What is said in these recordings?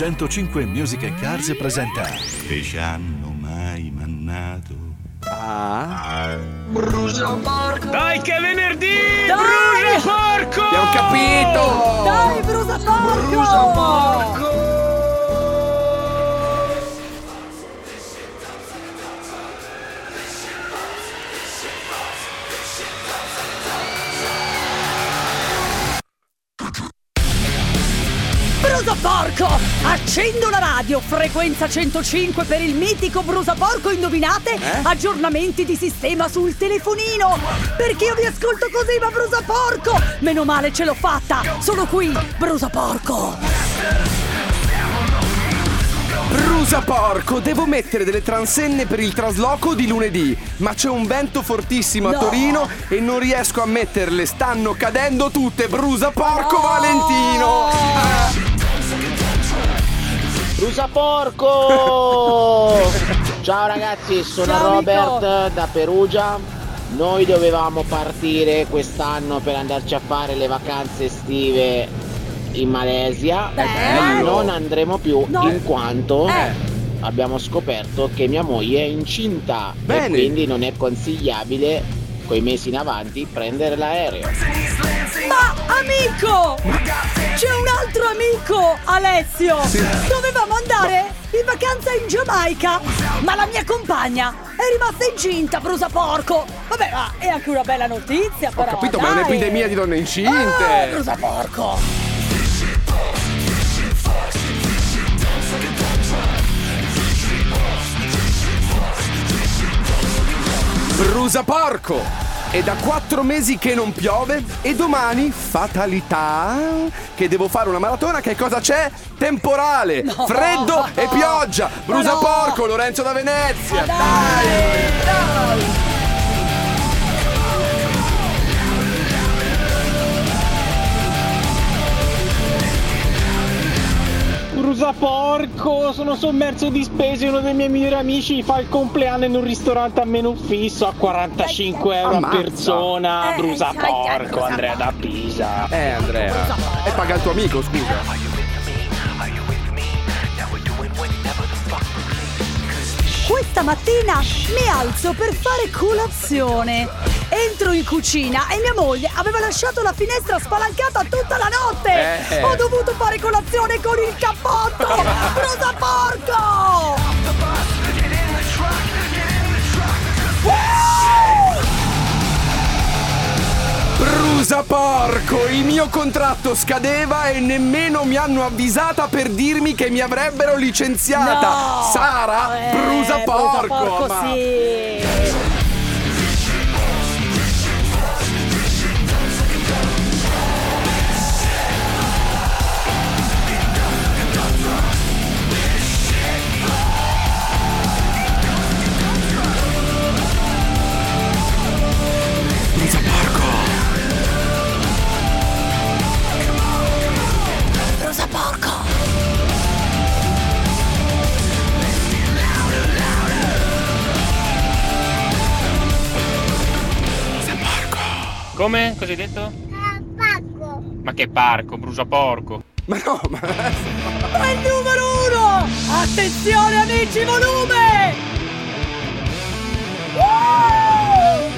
105 Music and Cars presenta che ci hanno mai mannato. Ah, Brucia porco! Dai che è venerdì! Dai! Brucia porco! abbiamo capito! Dai, brusa porco! Brucia porco! Accendo la radio, frequenza 105 per il mitico Brusa porco, indovinate? Eh? Aggiornamenti di sistema sul telefonino! Perché io vi ascolto così, ma Brusa porco! Meno male ce l'ho fatta! Sono qui, Brusa porco! Brusa porco, devo mettere delle transenne per il trasloco di lunedì, ma c'è un vento fortissimo a No. Torino e non riesco a metterle, stanno cadendo tutte. Brusa porco No. Valentino! Ah, Brusa porco! Ciao ragazzi, sono Ciao, Robert da Perugia. Noi dovevamo partire quest'anno per andarci a fare le vacanze estive in Malesia, Bello. ma non andremo più No. in quanto Eh. abbiamo scoperto che mia moglie è incinta Bene. e quindi non è consigliabile coi mesi in avanti prendere l'aereo. Ma amico! C'è un altro amico, Alessio! Dovevamo andare in vacanza in Giamaica, ma la mia compagna è rimasta incinta, brusa porco! Vabbè, ma è anche una bella notizia, Ho però! capito, ma è dai. un'epidemia di donne Ah, incinte! brusa porco! Brusa porco! È da quattro mesi che non piove e domani, fatalità, che devo fare una maratona, che cosa c'è? Temporale, freddo e pioggia! Brusa no. porco, Lorenzo da Venezia! Dai! Dai! Brusa porco! Sono sommerso di spese uno dei miei migliori amici fa il compleanno in un ristorante a menù fisso a 45 euro Ammazza. a persona. Eh, Brusa dai, dai, porco, Andrea da. Pisa. Eh Andrea, e paga il tuo amico, scusa. Questa mattina mi alzo per fare colazione. Entro in cucina e mia moglie aveva lasciato la finestra spalancata tutta la notte. Eh. Ho dovuto fare colazione con il cappotto. Rosa porco! Porco, il mio contratto scadeva e nemmeno mi hanno avvisata per dirmi che mi avrebbero licenziata. No! Sara, Eh, brusa porco! Brusa porco, ma- sì. Come? Cosa hai detto? Parco. Ma che parco, brusa porco? Ma no, ma... È il numero uno! Attenzione amici, volume! Woo!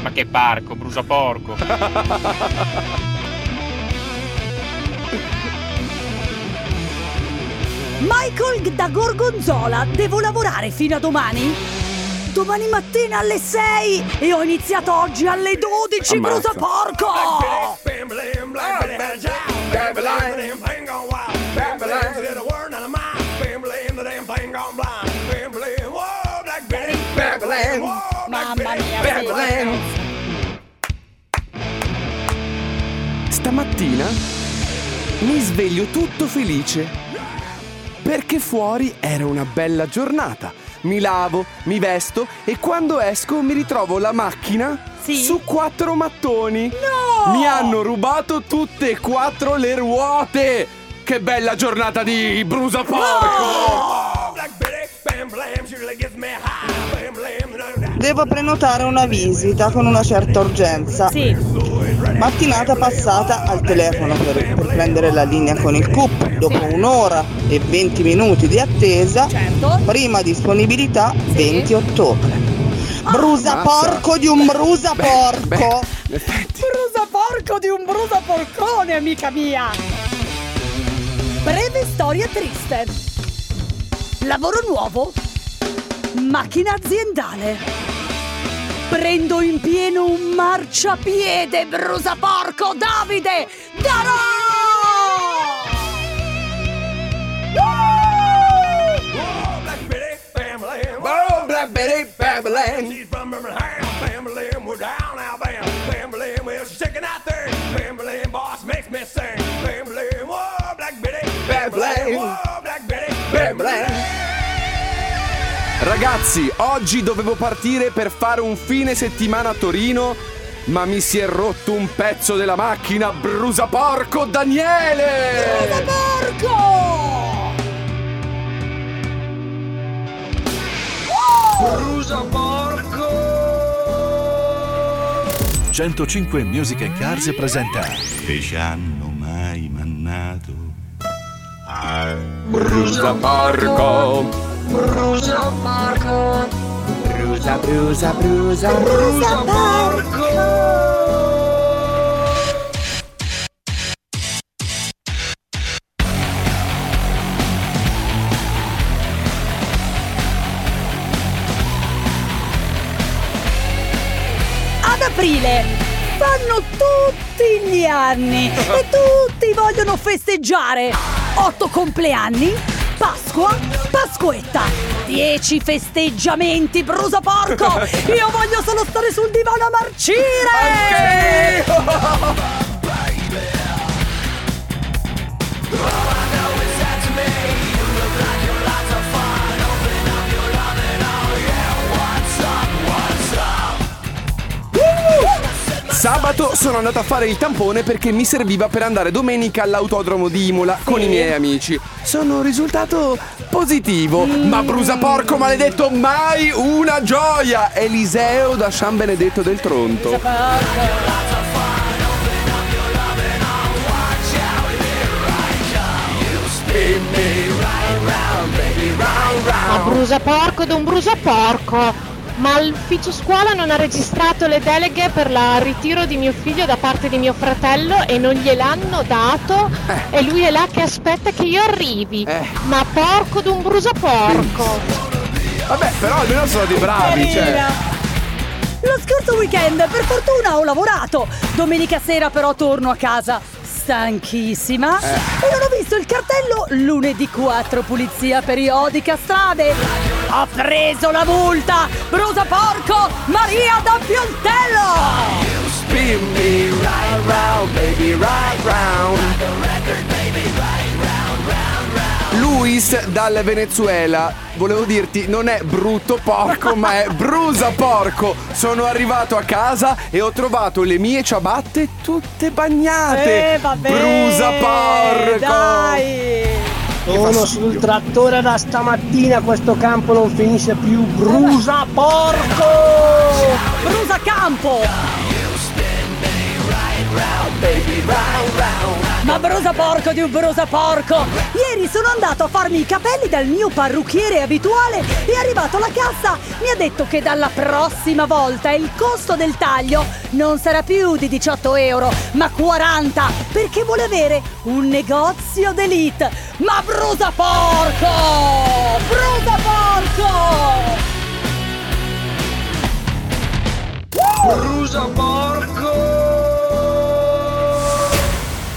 Ma che parco, brusa porco? Michael da Gorgonzola, devo lavorare fino a domani? Domani mattina alle 6 e ho iniziato oggi alle 12, Ammazza. porco! Mamma mia, Stamattina mi sveglio tutto felice perché fuori era una bella giornata. Mi lavo, mi vesto e quando esco mi ritrovo la macchina Sì? su quattro mattoni. No! Mi hanno rubato tutte e quattro le ruote. Che bella giornata di brusa porco! Devo prenotare una visita con una certa urgenza. Sì, Mattinata passata al telefono per, per prendere la linea con il CUP. Dopo un'ora e 20 minuti di attesa, Certo. prima disponibilità 20 ottobre. Brusa Ammazza. porco di un brusa porco! Brusa porco di un brusa porcone, amica mia! Breve storia triste. Lavoro nuovo. Macchina aziendale. Prendo in pieno un marciapiede, brusa porco Davide! Darò! Black Betty. Ragazzi, oggi dovevo partire per fare un fine settimana a Torino, ma mi si è rotto un pezzo della macchina, brusa porco Daniele! Brusa porco! 105 Music and Cars presenta che ci hanno mai mannato. Ah, Brusa porco! Brusa porco. Brusa, brusa, brusa. Brusa porco! Ad aprile fanno tutti gli anni e tutti vogliono festeggiare. Otto compleanni, Pasqua, Pasquetta. Dieci festeggiamenti, brusa porco! Io voglio solo stare sul divano a marcire! Sabato sono andato a fare il tampone perché mi serviva per andare domenica all'autodromo di Imola con i miei amici. Sono risultato positivo, ma brusa porco maledetto mai una gioia! Eliseo da San Benedetto del Tronto. Ma brusa porco d'un brusa porco! Ma l'ufficio scuola non ha registrato le deleghe per il ritiro di mio figlio da parte di mio fratello e non gliel'hanno dato e lui è là che aspetta che io arrivi. Eh. Ma porco d'un brusa porco! Vabbè, però almeno sono dei bravi, cioè. Lo scorso weekend per fortuna ho lavorato. Domenica sera però torno a casa stanchissima Eh. e non ho visto il cartello lunedì 4 pulizia periodica strade. Ho preso la multa! Brusa porco! Maria da Piontello! Spin me right round, baby, right round. Luis dal Venezuela, volevo dirti, non è brutto porco, ma è brusa porco. Sono arrivato a casa e ho trovato le mie ciabatte tutte bagnate. Eh, vabbè! Brusa porco! Dai! Sono sul trattore da stamattina, questo campo non finisce più. Brusa porco! Brusa campo! Ma brusa porco di un brusa porco! Ieri sono andato a farmi i capelli dal mio parrucchiere abituale e arrivato alla cassa mi ha detto che dalla prossima volta il costo del taglio non sarà più di 18 euro, ma 40 perché vuole avere un negozio d'elite. Ma brusa porco! Brusa porco! Brusa porco.